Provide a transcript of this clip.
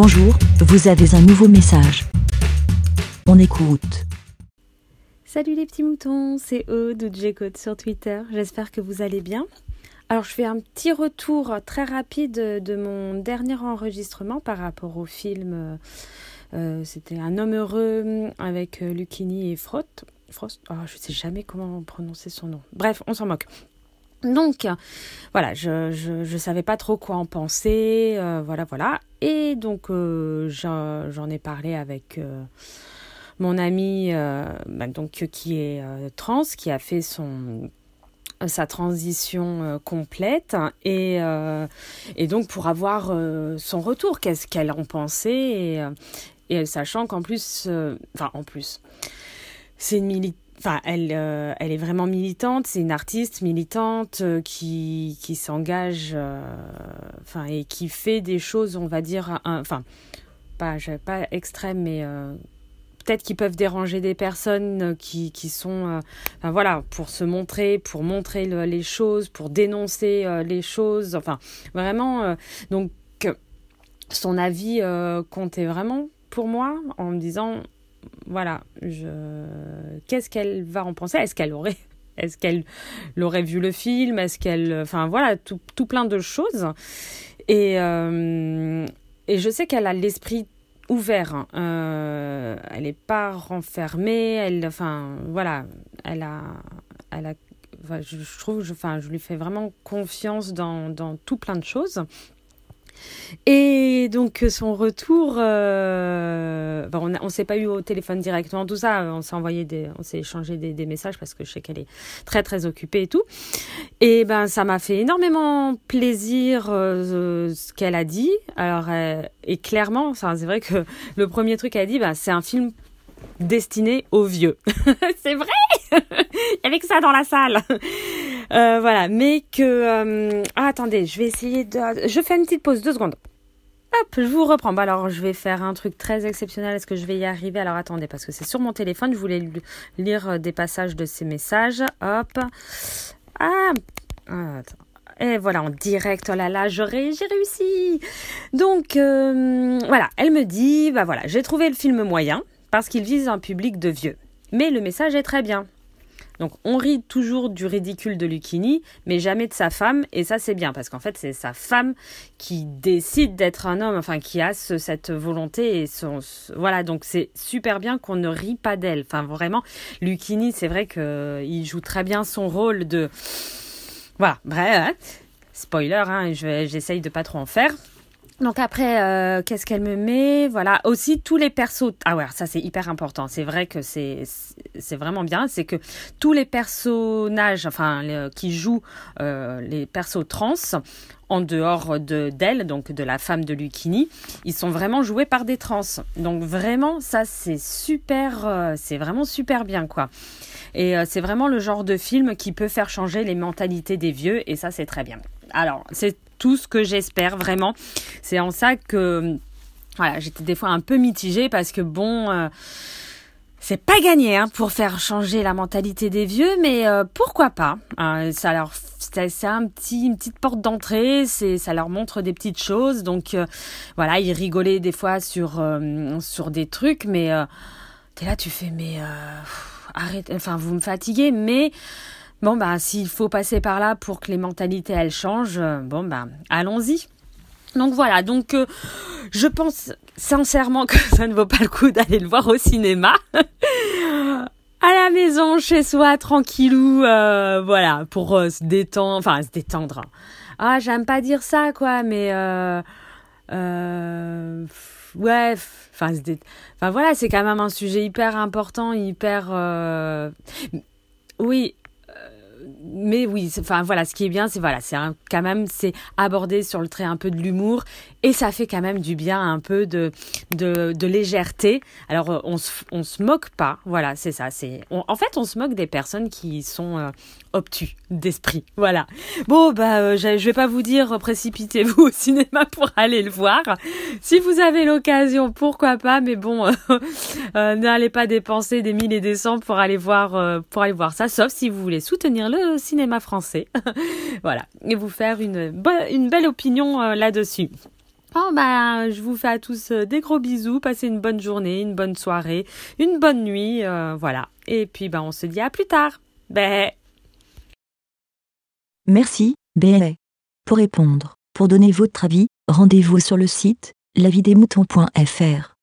Bonjour, vous avez un nouveau message. On écoute. Salut les petits moutons, c'est Aude ou sur Twitter. J'espère que vous allez bien. Alors je fais un petit retour très rapide de mon dernier enregistrement par rapport au film. Euh, euh, c'était Un homme heureux avec euh, Lucchini et Frost. Frost? Oh, je ne sais jamais comment prononcer son nom. Bref, on s'en moque. Donc, voilà, je, je, savais pas trop quoi en penser, voilà, voilà. Et donc, j'en ai parlé avec mon ami, bah, donc, qui est trans, qui a fait son sa transition euh, complète et, euh, et donc pour avoir euh, son retour, qu'est-ce qu'elle en pensait et, et sachant qu'en plus, enfin en plus, c'est une Enfin, elle, elle est vraiment militante, c'est une artiste militante qui, qui s'engage enfin, et qui fait des choses, on va dire, enfin, pas, pas extrêmes, mais peut-être qui peuvent déranger des personnes euh, qui, qui sont, euh, voilà, pour se montrer, pour montrer les choses, pour dénoncer euh, les choses, enfin, vraiment, donc, son avis comptait vraiment pour moi en me disant, voilà, je... qu'est-ce qu'elle va en penser? Est-ce qu'elle aurait est-ce qu'elle aurait vu le film? Est-ce qu'elle... Enfin voilà, tout, tout, plein de choses. Et, et je sais qu'elle a l'esprit ouvert. Hein. Euh, elle n'est pas renfermée. Elle, enfin, voilà, elle a, elle a, je, trouve, enfin, je lui fais vraiment confiance dans, dans tout plein de choses. Et donc son retour, euh, on ne s'est pas eu au téléphone directement, tout ça, on s'est envoyé des, on s'est échangé des, messages parce que je sais qu'elle est très très occupée et tout. Et ben ça m'a fait énormément plaisir euh, ce qu'elle a dit. Alors euh, et clairement, c'est vrai que le premier truc qu'elle a dit, ben, c'est un film destiné aux vieux. c'est vrai Avec ça dans la salle. Euh, voilà, mais que... Euh, ah, attendez, je vais essayer de... Je fais une petite pause, deux secondes. Hop, je vous reprends. Bah, alors, je vais faire un truc très exceptionnel. Est-ce que je vais y arriver? Alors, attendez, parce que c'est sur mon téléphone. Je voulais lire euh, des passages de ces messages. Hop. Ah, attends. Et voilà, en direct, oh là là, j'ai réussi. Donc, voilà, elle me dit, bah voilà, j'ai trouvé le film moyen parce qu'il vise un public de vieux. Mais le message est très bien. Donc on rit toujours du ridicule de Lucchini, mais jamais de sa femme, et ça c'est bien, parce qu'en fait c'est sa femme qui décide d'être un homme, enfin qui a cette volonté, et son, voilà, donc c'est super bien qu'on ne rit pas d'elle. Enfin vraiment, Lucchini, c'est vrai qu'il joue très bien son rôle de... Voilà, bref, hein. spoiler, hein, j'essaye de pas trop en faire. Donc après, euh, qu'est-ce qu'elle me met? Voilà, aussi tous les persos. Ah ouais, ça c'est hyper important. C'est vrai que c'est c'est vraiment bien. C'est que tous les personnages, enfin qui jouent euh, les persos trans, en dehors de d'elle, donc de la femme de Lucchini, ils sont vraiment joués par des trans. Donc vraiment, ça c'est super, euh, c'est vraiment super bien quoi. Et c'est vraiment le genre de film qui peut faire changer les mentalités des vieux, et ça c'est très bien. Alors c'est tout ce que j'espère vraiment. C'est en ça que voilà, j'étais des fois un peu mitigée parce que bon, euh, c'est pas gagné hein, pour faire changer la mentalité des vieux, mais euh, pourquoi pas hein, Ça leur, c'est un petit, une petite porte d'entrée, c'est, ça leur montre des petites choses. Donc euh, voilà, ils rigolaient des fois sur sur des trucs, mais t'es là, tu fais mais arrête, enfin vous me fatiguez, mais Bon, bah, s'il faut passer par là pour que les mentalités, elles changent, euh, bon, bah, allons-y. Donc voilà, donc euh, je pense sincèrement que ça ne vaut pas le coup d'aller le voir au cinéma. à la maison, chez soi, tranquillou, euh, voilà, pour se détendre, enfin se détendre. Ah, j'aime pas dire ça, quoi, mais euh, ouais, enfin, enfin voilà, c'est quand même un sujet hyper important, hyper, oui, mais oui, enfin voilà, ce qui est bien, c'est voilà, c'est quand même c'est abordé sur le trait un peu de l'humour et ça fait quand même du bien, un peu de de, légèreté. Alors euh, on se on se moque pas, voilà, c'est ça. C'est en fait on se moque des personnes qui sont euh, obtus d'esprit, voilà. Bon bah euh, je, vais pas vous dire précipitez-vous au cinéma pour aller le voir. Si vous avez l'occasion, pourquoi pas, mais bon, n'allez pas dépenser des milliers et des cents pour aller voir pour aller voir ça, sauf si vous voulez soutenir le cinéma français, voilà, et vous faire une une belle opinion là-dessus. Oh bah, je vous fais à tous euh, des gros bisous, passez une bonne journée, une bonne soirée, une bonne nuit, euh, voilà. Et puis bah on se dit à plus tard. Merci, bé. Pour répondre, pour donner votre avis, rendez-vous sur le site lavidemouton.fr.